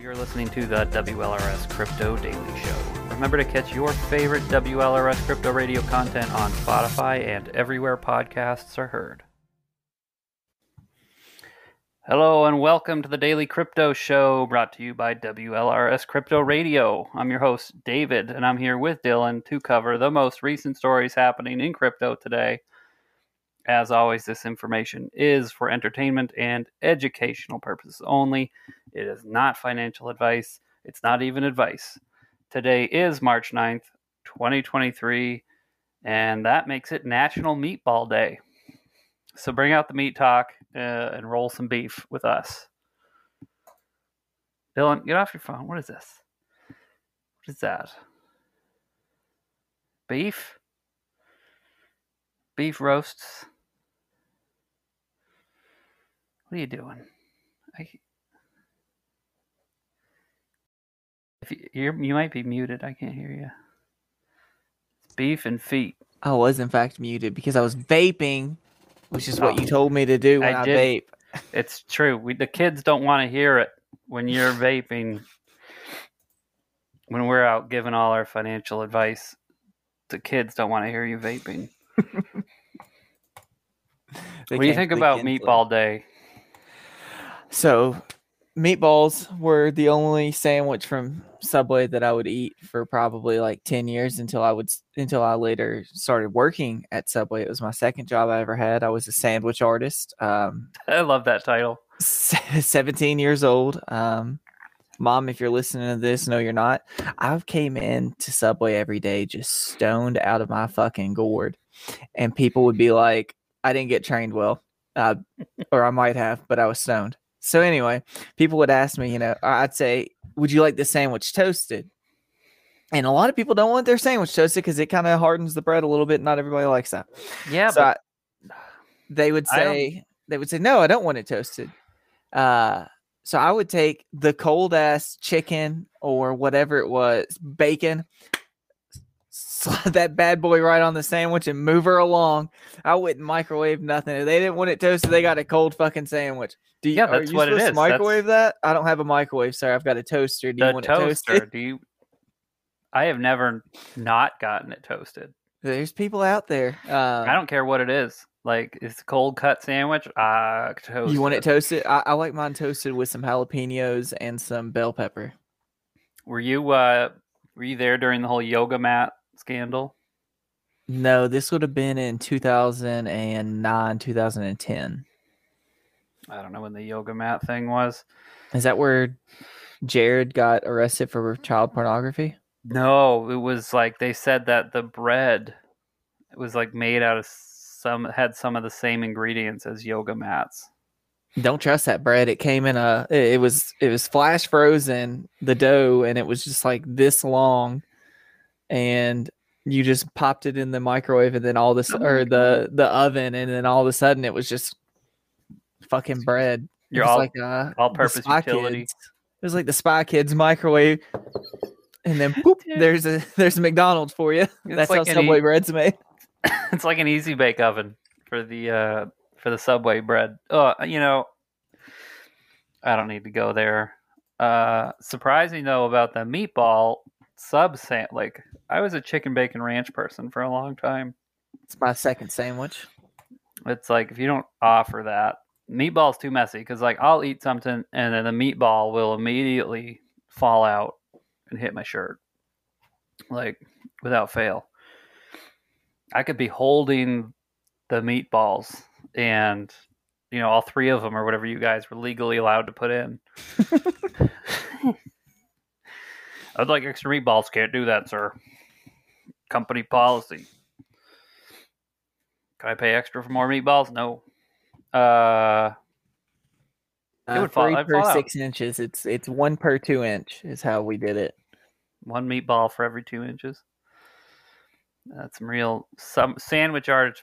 You're listening to the WLRS Crypto Daily Show. Remember to catch your favorite WLRS Crypto Radio content on Spotify and everywhere podcasts are heard. Hello, and welcome to the Daily Crypto Show brought to you by WLRS Crypto Radio. I'm your host, David, and I'm here with Dylan to cover the most recent stories happening in crypto today. As always, this information is for entertainment and educational purposes only. It is not financial advice. It's not even advice. Today is March 9th, 2023, and that makes it National Meatball Day. So bring out the meat talk uh, and roll some beef with us. Dylan, get off your phone. What is this? What is that? Beef? Beef roasts? What are you doing? I, if you, you're, you might be muted. I can't hear you. It's beef and feet. I was in fact muted because I was vaping, which is what Oh. you told me to do when I I, vape. It's true. We, the kids don't want to hear it when you're vaping. When we're out giving all our financial advice, the kids don't want to hear you vaping. What do you think about. Meatball Day? So, meatballs were the only sandwich from Subway that I would eat for probably like 10 years until I would until I later started working at Subway. It was my second job I ever had. I was a sandwich artist. Um, I love that title. 17 years old. Um, mom, if you're listening to this, no, you're not. I came in to Subway every day just stoned out of my fucking gourd, and people would be like, "I didn't get trained well, uh, or I might have, but I was stoned." So anyway, people would ask me, you know, I'd say, "Would you like the sandwich toasted?" And a lot of people don't want their sandwich toasted because it kind of hardens the bread a little bit. Not everybody likes that. Yeah, so but I- they would say they would say no i don't want it toasted uh so i would take the cold ass chicken or whatever it was bacon slide that bad boy right on the sandwich and move her along i wouldn't microwave nothing if they didn't want it toasted they got a cold fucking sandwich do you, Yeah, that's you what it is. That's- microwave that i don't have a microwave sir i've got a toaster do you the want it toaster. toasted Do you? I have never not gotten it toasted. there's people out there um, I don't care what it is. Like it's a cold cut sandwich. Ah, toast. you want it toasted I, I like mine toasted with some jalapenos and some bell pepper Were you uh were you there during the whole yoga mat scandal? No, this would have been in 2009, 2010. I don't know when the yoga mat thing was. Is that where Jared got arrested for child pornography? No, it was like they said that the bread it was like made out of some had some of the same ingredients as yoga mats. Don't trust that bread. It came in a it was it was flash frozen the dough and it was just like this long and you just popped it in the microwave and then all this Oh or the the oven and then all of a sudden it was just fucking bread. It Your was all like uh, the all-purpose Spy utility. Kids. It was like the Spy Kids microwave, and then poop, there's a there's a McDonald's for you. That's like how Subway e- bread's made. it's like an easy bake oven for the uh for the subway bread. Oh, you know, I don't need to go there. Uh surprising though about the meatball sub sam like I was a chicken bacon ranch person for a long time. It's my second sandwich. It's like if you don't offer that, meatball's too messy because like I'll eat something and then the meatball will immediately fall out and hit my shirt, like without fail. I could be holding the meatballs and you know all three of them or whatever you guys were legally allowed to put in. I'd like extra meatballs. Can't do that, sir. Company policy. Can I pay extra for more meatballs? No. Uh, It would fall- three per six inches. It's it's one per two inch is how we did it. one meatball for every two inches. That's some real some sandwich art.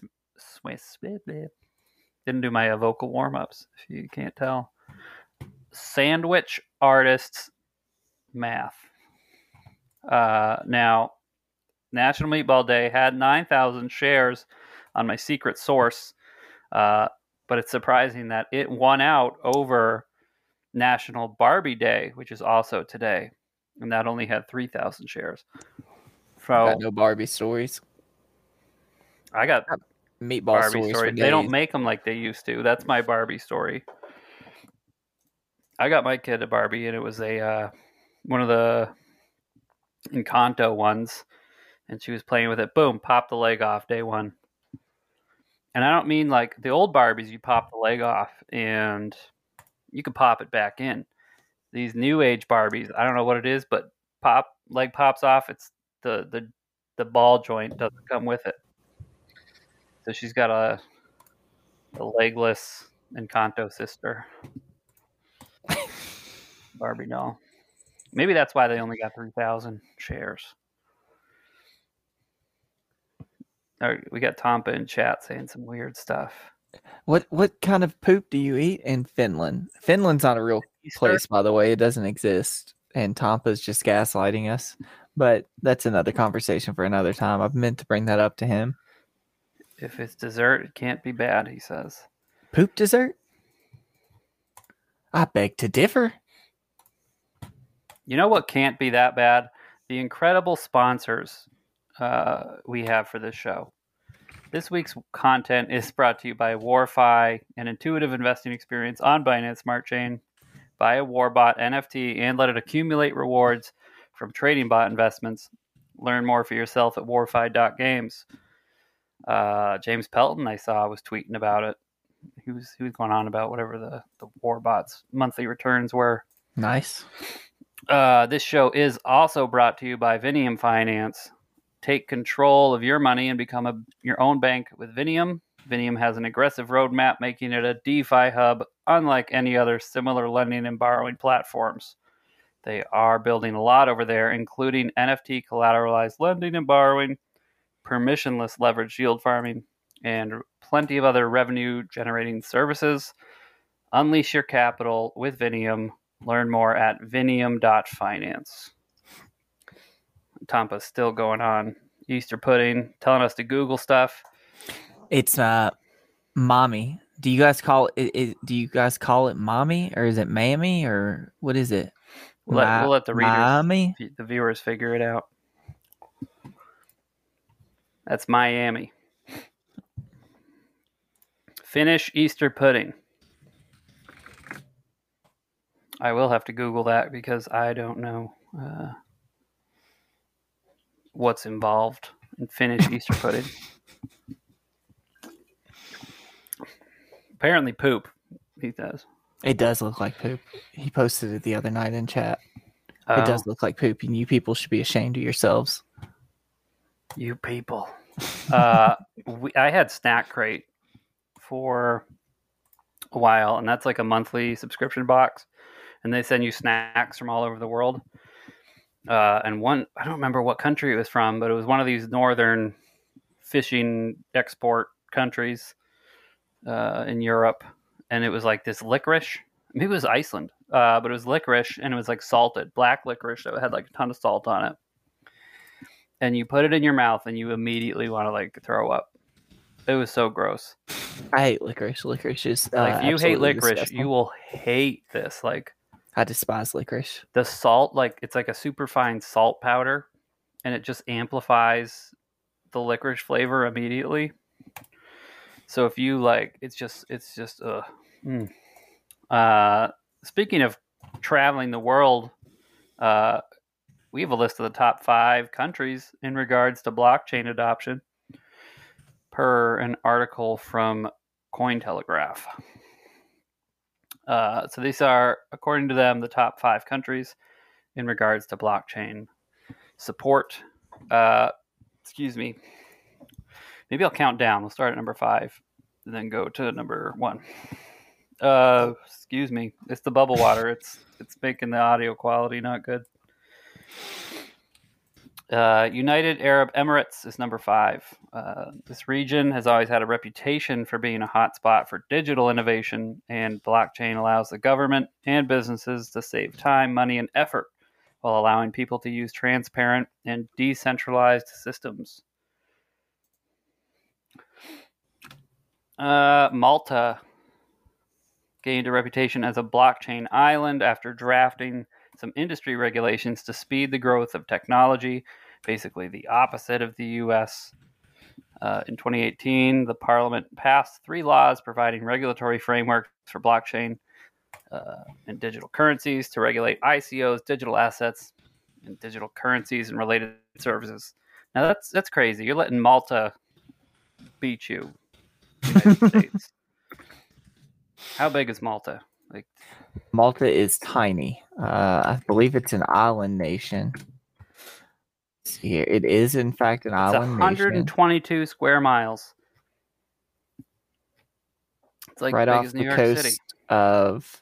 Didn't do my uh, vocal warm ups. If you can't tell, sandwich artists math. Uh, now, National Meatball Day had nine thousand shares on my secret source, uh, but it's surprising that it won out over National Barbie Day, which is also today, and that only had three thousand shares. So Got no Barbie stories. I got Meatball Barbie stories. story. for They don't make them like they used to. That's my Barbie story. I got my kid a Barbie, and it was a uh, one of the Encanto ones, and she was playing with it. Boom, pop the leg off day one. And I don't mean like the old Barbies. You pop the leg off, and you can pop it back in. These new age Barbies, I don't know what it is, but pop leg pops off. It's the the the ball joint doesn't come with it. So she's got a, a legless Encanto sister. Barbie doll. Maybe that's why they only got 3,000 shares. All right, we got Tompa in chat saying some weird stuff. What what kind of poop do you eat in Finland? Finland's not a real place, by the way. It doesn't exist, and Tampa's just gaslighting us. But that's another conversation for another time. I've meant to bring that up to him. If it's dessert, it can't be bad, he says. Poop dessert? I beg to differ. You know what can't be that bad? The incredible sponsors uh, we have for this show. This week's content is brought to you by WarFi, an intuitive investing experience on Binance Smart Chain. Buy a Warbot NFT and let it accumulate rewards from trading bot investments. Learn more for yourself at warfi.games. Uh, James Pelton, I saw, was tweeting about it. He was he was going on about whatever the the Warbot's monthly returns were. Nice. Uh, this show is also brought to you by Vinium Finance. Take control of your money and become a, your own bank with Vinium. Vinium has an aggressive roadmap, making it a DeFi hub, unlike any other similar lending and borrowing platforms. They are building a lot over there, including NFT collateralized lending and borrowing, permissionless leverage yield farming, and plenty of other revenue generating services. Unleash your capital with Vinium. Learn more at vinium.finance. Tampa's still going on. Easter pudding, telling us to Google stuff. It's uh, mommy. Do you guys call it, it? Do you guys call it mommy or is it mammy or what is it? We'll let, Ma- we'll let the readers, Mommy. the viewers figure it out. That's Miami. Finnish Easter pudding. I will have to Google that because I don't know uh, what's involved in Finnish Easter pudding. Apparently, poop. He does. It does look like poop. He posted it the other night in chat. Oh, It does look like poop, and you people should be ashamed of yourselves. You people. uh, we, I had Snack Crate for a while, and that's like a monthly subscription box, and they send you snacks from all over the world. Uh, and one, I don't remember what country it was from, but it was one of these northern fishing export countries uh, in Europe, and it was like this licorice. Maybe it was Iceland, uh, but it was licorice, and it was like salted, black licorice that had like a ton of salt on it and you put it in your mouth and you immediately want to like throw up. It was so gross. I hate licorice. Licorice is uh, Like if you hate licorice, disgusting. you will hate this. Like I despise licorice. the salt, like it's like a super fine salt powder, and it just amplifies the licorice flavor immediately. So if you like, it's just it's just uh. Mm. Uh, speaking of traveling the world, uh, we have a list of the top five countries in regards to blockchain adoption, per an article from Cointelegraph. Uh, so these are, according to them, the top five countries in regards to blockchain support. Uh, excuse me. Maybe I'll count down. We'll start at number five and then go to number one. Uh, excuse me. It's the bubble water. It's it's making the audio quality not good. Uh, United Arab Emirates is number five. Uh, this region has always had a reputation for being a hotspot for digital innovation, and blockchain allows the government and businesses to save time, money, and effort while allowing people to use transparent and decentralized systems. Uh, Malta gained a reputation as a blockchain island after drafting some industry regulations to speed the growth of technology, basically the opposite of the U.S. Uh, in 2018, the parliament passed three laws providing regulatory frameworks for blockchain uh, and digital currencies to regulate ICOs, digital assets, and digital currencies and related services. Now that's that's crazy. You're letting Malta beat you, How big is Malta? Like Malta is tiny. Uh, I believe it's an island nation. Let's see here. It is, in fact, an it's island nation. 122 square miles. It's like right big off as New the York coast City. of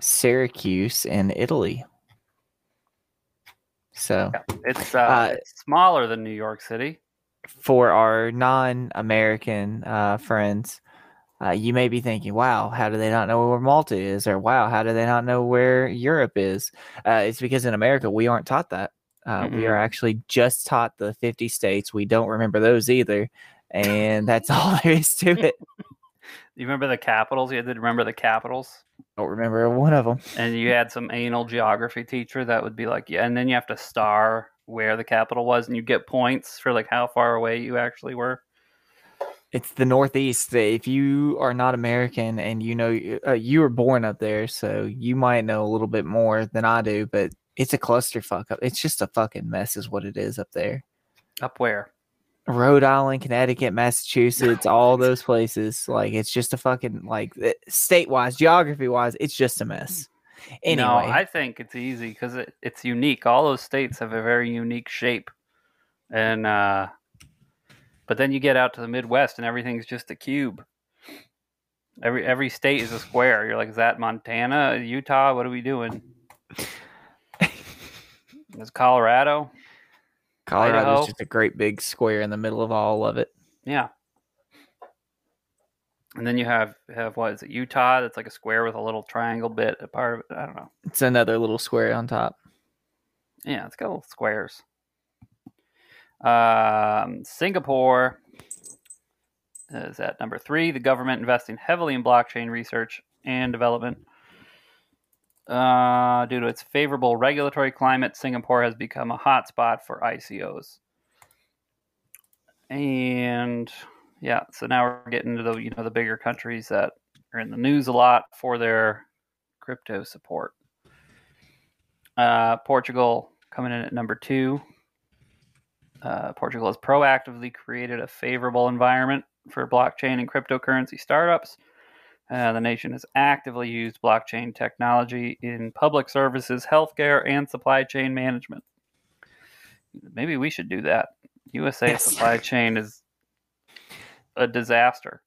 Syracuse in Italy. So, It's uh, Uh, it's smaller than New York City. for our non-American uh, friends, uh, you may be thinking, "Wow, how do they not know where Malta is?" Or "Wow, how do they not know where Europe is?" Uh, it's because in America we aren't taught that. Uh, we Mm-mm. are actually just taught the 50 states. We don't remember those either, and that's all there is to it. You remember the capitals? You had to remember the capitals. Don't remember one of them. and you had some anal geography teacher that would be like, yeah, and then you have to star where the capital was, and you get points for like how far away you actually were. It's the Northeast. If you are not American and you know uh, you were born up there, so you might know a little bit more than I do. But it's a clusterfuck. Up. It's just a fucking mess, is what it is up there. Up where? Rhode Island, Connecticut, Massachusetts, all those places. Like it's just a fucking like state wise, geography wise, it's just a mess. Anyway, No, I think it's easy because it, it's unique. All those states have a very unique shape, and uh, but then you get out to the Midwest and everything's just a cube. Every every state is a square. You're like, is that Montana, Utah? What are we doing? Is Colorado? Colorado's Idaho. just a great big square in the middle of all of it. Yeah. And then you have have what is it? Utah. That's like a square with a little triangle bit a part of it. I don't know. It's another little square on top. Yeah, it's got little squares. Um, Singapore is at number three. The government investing heavily in blockchain research and development. Uh, due to its favorable regulatory climate, Singapore has become a hotspot for ICOs. And yeah, so now we're getting to the you know the bigger countries that are in the news a lot for their crypto support. Uh, Portugal coming in at number two. Uh, Portugal has proactively created a favorable environment for blockchain and cryptocurrency startups. Uh, the nation has actively used blockchain technology in public services, healthcare, and supply chain management. Maybe we should do that. USA Yes. supply chain is a disaster.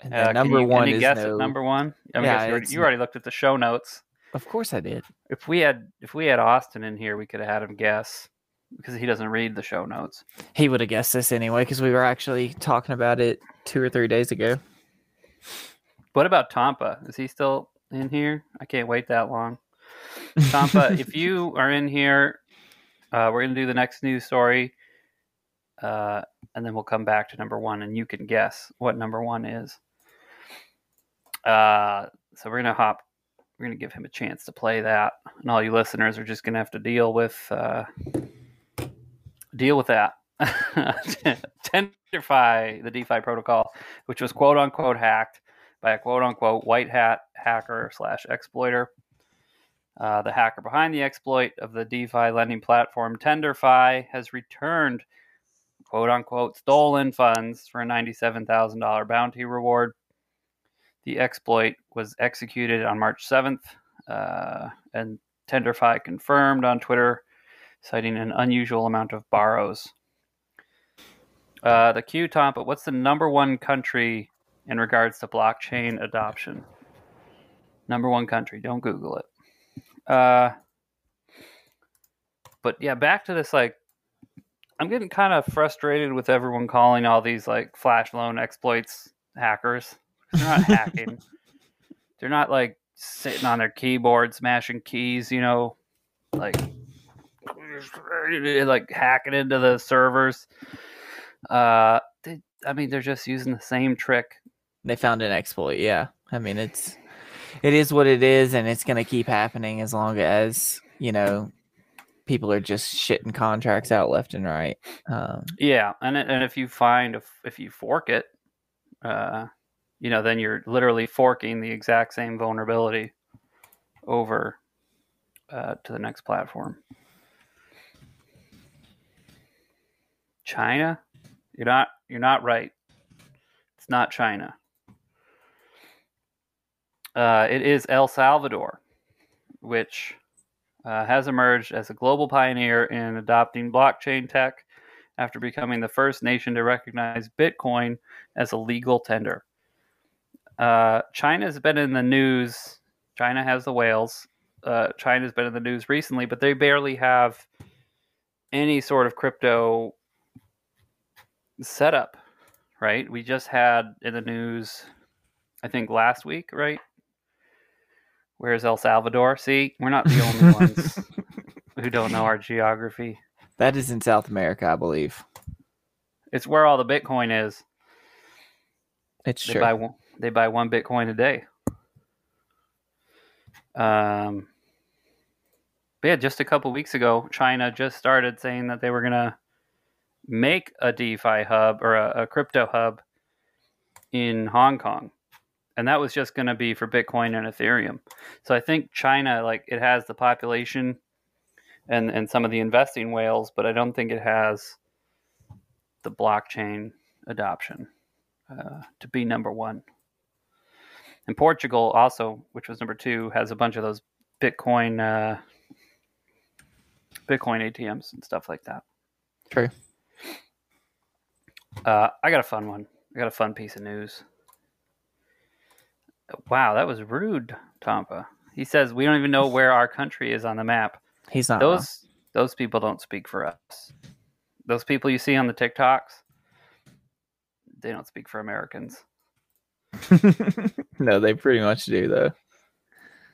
And Uh, number you- one is no. number one. I mean, Yeah, you, already, you already looked at the show notes. Of course, I did. If we had if we had Austin in here, we could have had him guess because he doesn't read the show notes. He would have guessed this anyway because we were actually talking about it two or three days ago. What about Tampa? Is he still in here? I can't wait that long. Tampa, if you are in here, uh, we're going to do the next news story, uh, and then we'll come back to number one, and you can guess what number one is. Uh, so we're going to hop. We're going to give him a chance to play that, and all you listeners are just going to have to deal with uh, deal with that. TenderFi, the DeFi protocol, which was quote unquote hacked by a quote unquote white hat hacker slash exploiter. Uh, the hacker behind the exploit of the DeFi lending platform TenderFi has returned quote unquote stolen funds for a $97,000 bounty reward. The exploit was executed on March 7th, uh, and TenderFi confirmed on Twitter, citing an unusual amount of borrows. Uh, the Q Tom, but what's the number one country in regards to blockchain adoption? Number one country. Don't Google it. Uh, but yeah, back to this. Like, I'm getting kind of frustrated with everyone calling all these like flash loan exploits hackers. They're not hacking. They're not like sitting on their keyboard smashing keys. You know, like like hacking into the servers. Uh, they, I mean, they're just using the same trick They found an exploit. Yeah, I mean it's it is what it is, and it's gonna keep happening as long as you know people are just shitting contracts out left and right. Um, Yeah, and and if you find if if you fork it, uh, you know, then you're literally forking the exact same vulnerability over uh, to the next platform. China, you're not you're not right. It's not China. Uh, it is El Salvador, which uh, has emerged as a global pioneer in adopting blockchain tech after becoming the first nation to recognize Bitcoin as a legal tender. Uh, China's been in the news. China has the whales. Uh, China's been in the news recently, but they barely have any sort of crypto setup, right? We just had in the news, I think last week, right? Where's El Salvador? See, we're not the only ones who don't know our geography. that is in South America, I believe. It's where all the Bitcoin is. It's They true. buy one, they buy one Bitcoin a day. Um, but yeah, just a couple weeks ago, China just started saying that they were gonna make a DeFi hub or a, a crypto hub in Hong Kong, and that was just gonna be for Bitcoin and Ethereum. So I think China, like, it has the population and and some of the investing whales, but I don't think it has the blockchain adoption uh, to be number one. And Portugal also, which was number two, has a bunch of those Bitcoin uh, Bitcoin ATMs and stuff like that. True. Uh, I got a fun one. I got a fun piece of news. Wow, that was rude, Tampa. He says we don't even know where our country is on the map. He's not wrong. Those those people don't speak for us. Those people you see on the TikToks, they don't speak for Americans. no, they pretty much do though.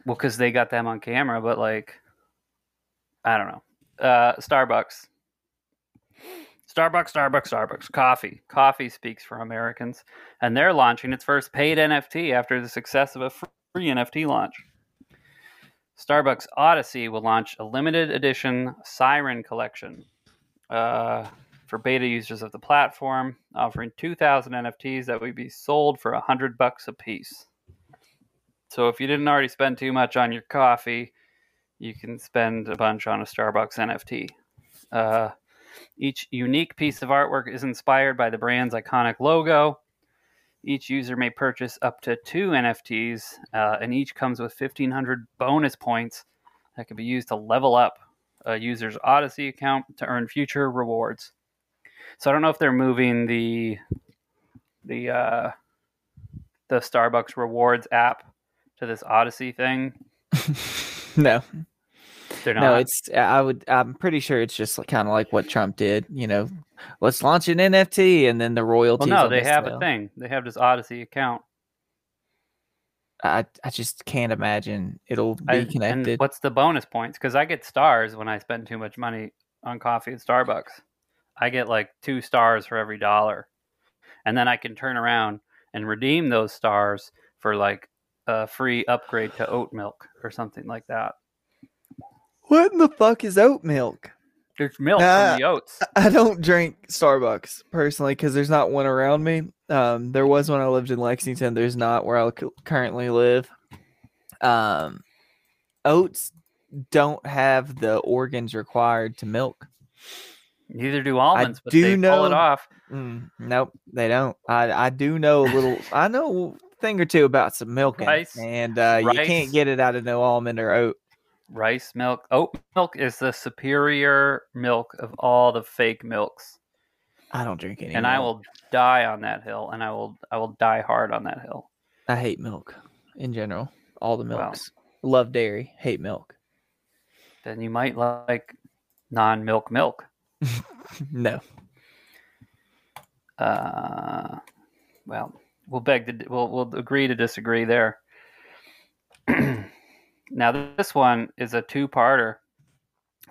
Well, because they got them on camera, but like, I don't know. Uh, Starbucks. Starbucks, Starbucks, Starbucks. Coffee. Coffee speaks for Americans. And they're launching its first paid NFT after the success of a free NFT launch. Starbucks Odyssey will launch a limited edition Siren collection uh, for beta users of the platform, offering 2,000 NFTs that would be sold for 100 bucks a piece. So if you didn't already spend too much on your coffee, you can spend a bunch on a Starbucks NFT. Uh, each unique piece of artwork is inspired by the brand's iconic logo. Each user may purchase up to two NFTs, uh, and each comes with 1,500 bonus points that can be used to level up a user's Odyssey account to earn future rewards. So I don't know if they're moving the the uh, the Starbucks rewards app to this Odyssey thing. no, They're not. no, it's I would I'm pretty sure it's just kind of like what Trump did. You know, let's launch an NFT and then the well, royalties. no, they have sale. a thing. They have this Odyssey account. I I just can't imagine it'll be I- connected. what's the bonus points? Because I get stars when I spend too much money on coffee at Starbucks. I get like two stars for every dollar, and then I can turn around and redeem those stars for like a free upgrade to oat milk or something like that. What in the fuck is oat milk? There's milk from the oats. I don't drink Starbucks personally because there's not one around me. Um, there was when I lived in Lexington. There's not where I currently live. Um, oats don't have the organs required to milk. Neither do almonds, but do they pull it off. Mm, nope, they don't. I I do know a little. I know a thing or two about some milking, Rice. and uh, you can't get it out of no almond or oat. Rice milk, oat milk is the superior milk of all the fake milks. I don't drink any. and I will die on that hill, and I will I will die hard on that hill. I hate milk in general. All the milks. Love dairy. Hate milk. Then you might like non-milk milk. no. Uh, well, we'll beg to we'll we'll agree to disagree there. now this one is a two-parter.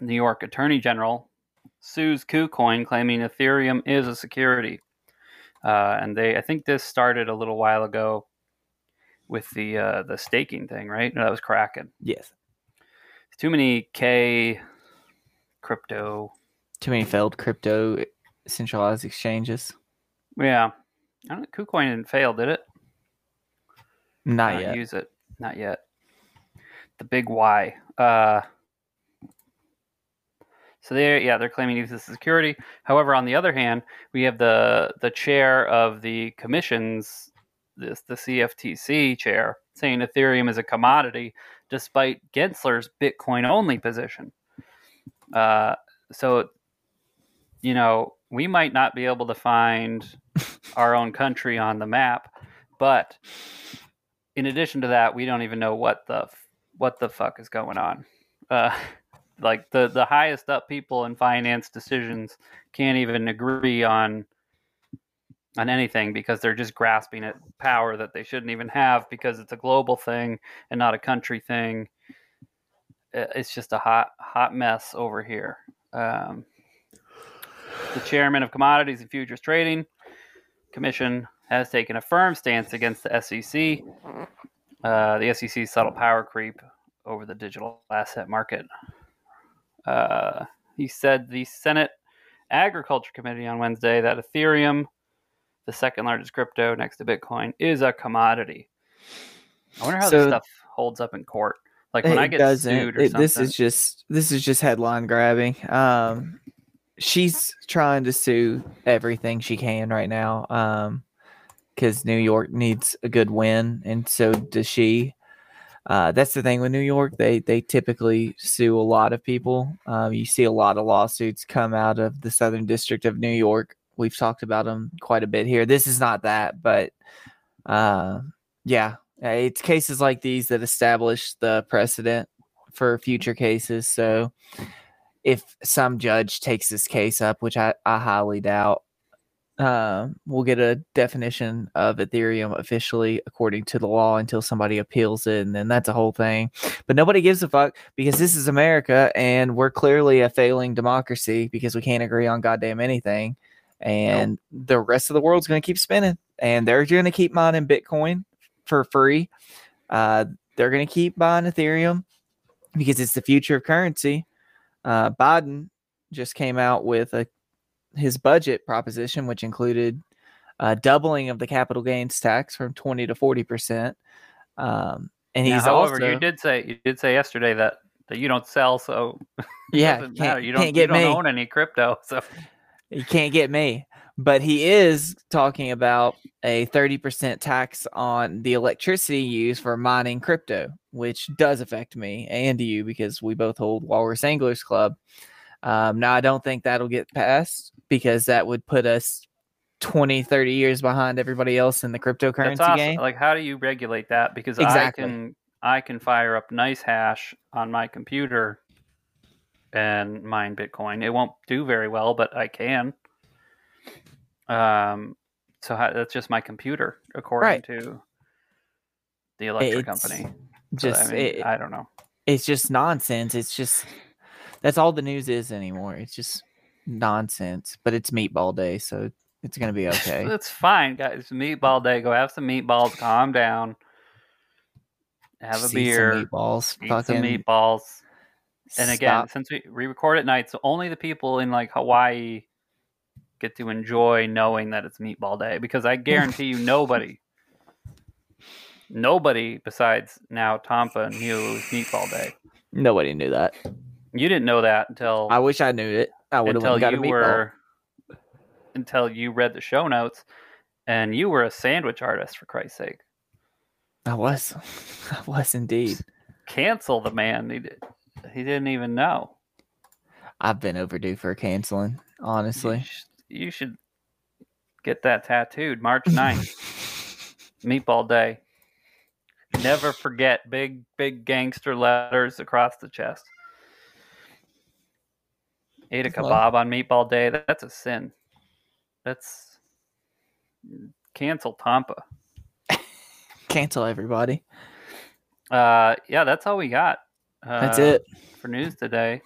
New York Attorney General sues KuCoin claiming Ethereum is a security. uh, and they I think this started a little while ago with the uh, the staking thing, right? No, that was Kraken. Yes. Too many K crypto. Too many failed crypto centralized exchanges. Yeah, I don't, KuCoin didn't fail, did it? Not yet. use it. Not yet. The big Y. Uh, so they yeah they're claiming use as security. However, on the other hand, we have the the chair of the commissions, this the CFTC chair, saying Ethereum is a commodity, despite Gensler's Bitcoin only position. Uh, so you know we might not be able to find our own country on the map, but in addition to that, we don't even know what the what the fuck is going on. Uh, like the the highest up people in finance decisions can't even agree on on anything because they're just grasping at power that they shouldn't even have because it's a global thing and not a country thing. It's just a hot hot mess over here. Um, the chairman of Commodities and Futures Trading Commission has taken a firm stance against the SEC. Uh, the SEC's subtle power creep over the digital asset market. Uh, he said the Senate Agriculture Committee on Wednesday that Ethereum, the second largest crypto next to Bitcoin, is a commodity. I wonder how this stuff holds up in court. Like when I get doesn't. sued or It- something. this is just this is just headline grabbing. Um, she's trying to sue everything she can right now. Um, because New York needs a good win, and so does she. Uh, that's the thing with New York; they they typically sue a lot of people. Um, you see a lot of lawsuits come out of the Southern District of New York. We've talked about them quite a bit here. This is not that, but uh, yeah, it's cases like these that establish the precedent for future cases. So, if some judge takes this case up, which I, I highly doubt, uh, we'll get a definition of Ethereum officially according to the law until somebody appeals it, and then that's a whole thing. But nobody gives a fuck because this is America, and we're clearly a failing democracy because we can't agree on goddamn anything. And the rest of the world's going to keep spinning, and they're going to keep mining Bitcoin for free. Uh, they're going to keep buying Ethereum because it's the future of currency. Uh, Biden just came out with a his budget proposition, which included uh, doubling of the capital gains tax from twenty to forty percent. Um, and Now, he's however, also you did say you did say yesterday that, that you don't sell, so it yeah doesn't matter. can't, You don't you don't me. own any crypto, so You can't get me. But he is talking about a 30% tax on the electricity used for mining crypto, which does affect me and you because we both hold Walrus Anglers Club. Um, now, I don't think that'll get passed because that would put us 20, 30 years behind everybody else in the cryptocurrency That's awesome. game. Like, how do you regulate that? Because Exactly. I can I can fire up NiceHash on my computer and mine Bitcoin. It won't do very well, but I can. Um, so how, that's just my computer, according Right. to the electric It's company. So, Just I mean, it- I don't know. it's just nonsense. It's just that's all the news is anymore. It's just nonsense. But it's meatball day, so it's gonna be okay. It's fine, guys. It's Meatball day. Go have some meatballs. Calm down. Have a Just some beer. meatballs. Eat some meatballs. And again, stop. since we, we record at night, so only the people in like Hawaii get to enjoy knowing that it's meatball day because I guarantee you nobody nobody besides now Tampa knew it was meatball day. nobody knew that. You didn't know that until I wish I knew it. I would have until got a you meatball. were until you read the show notes and you were a sandwich artist for Christ's sake. I was. I was indeed. Cancel the man. He, did, he didn't even know. I've been overdue for canceling, honestly. You should get that tattooed March 9th. Meatball Day. Never forget big, big gangster letters across the chest. Ate a kebab on Meatball Day. That's a sin. That's cancel Tampa. Cancel everybody. Uh, yeah, that's all we got. Uh, That's it. for news today.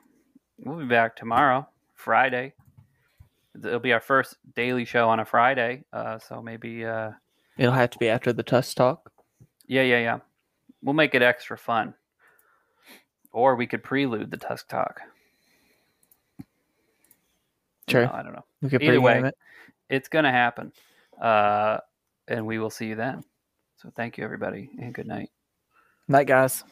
We'll be back tomorrow, Friday. It'll be our first daily show on a Friday. Uh, so maybe, uh, It'll have to be after the Tusk Talk. yeah, yeah, yeah. We'll make it extra fun. Or we could prelude the Tusk Talk. Sure. No, I don't know. We could Either way. it. It's going to happen. Uh, and we will see you then. So thank you, everybody, and good night. Night, guys.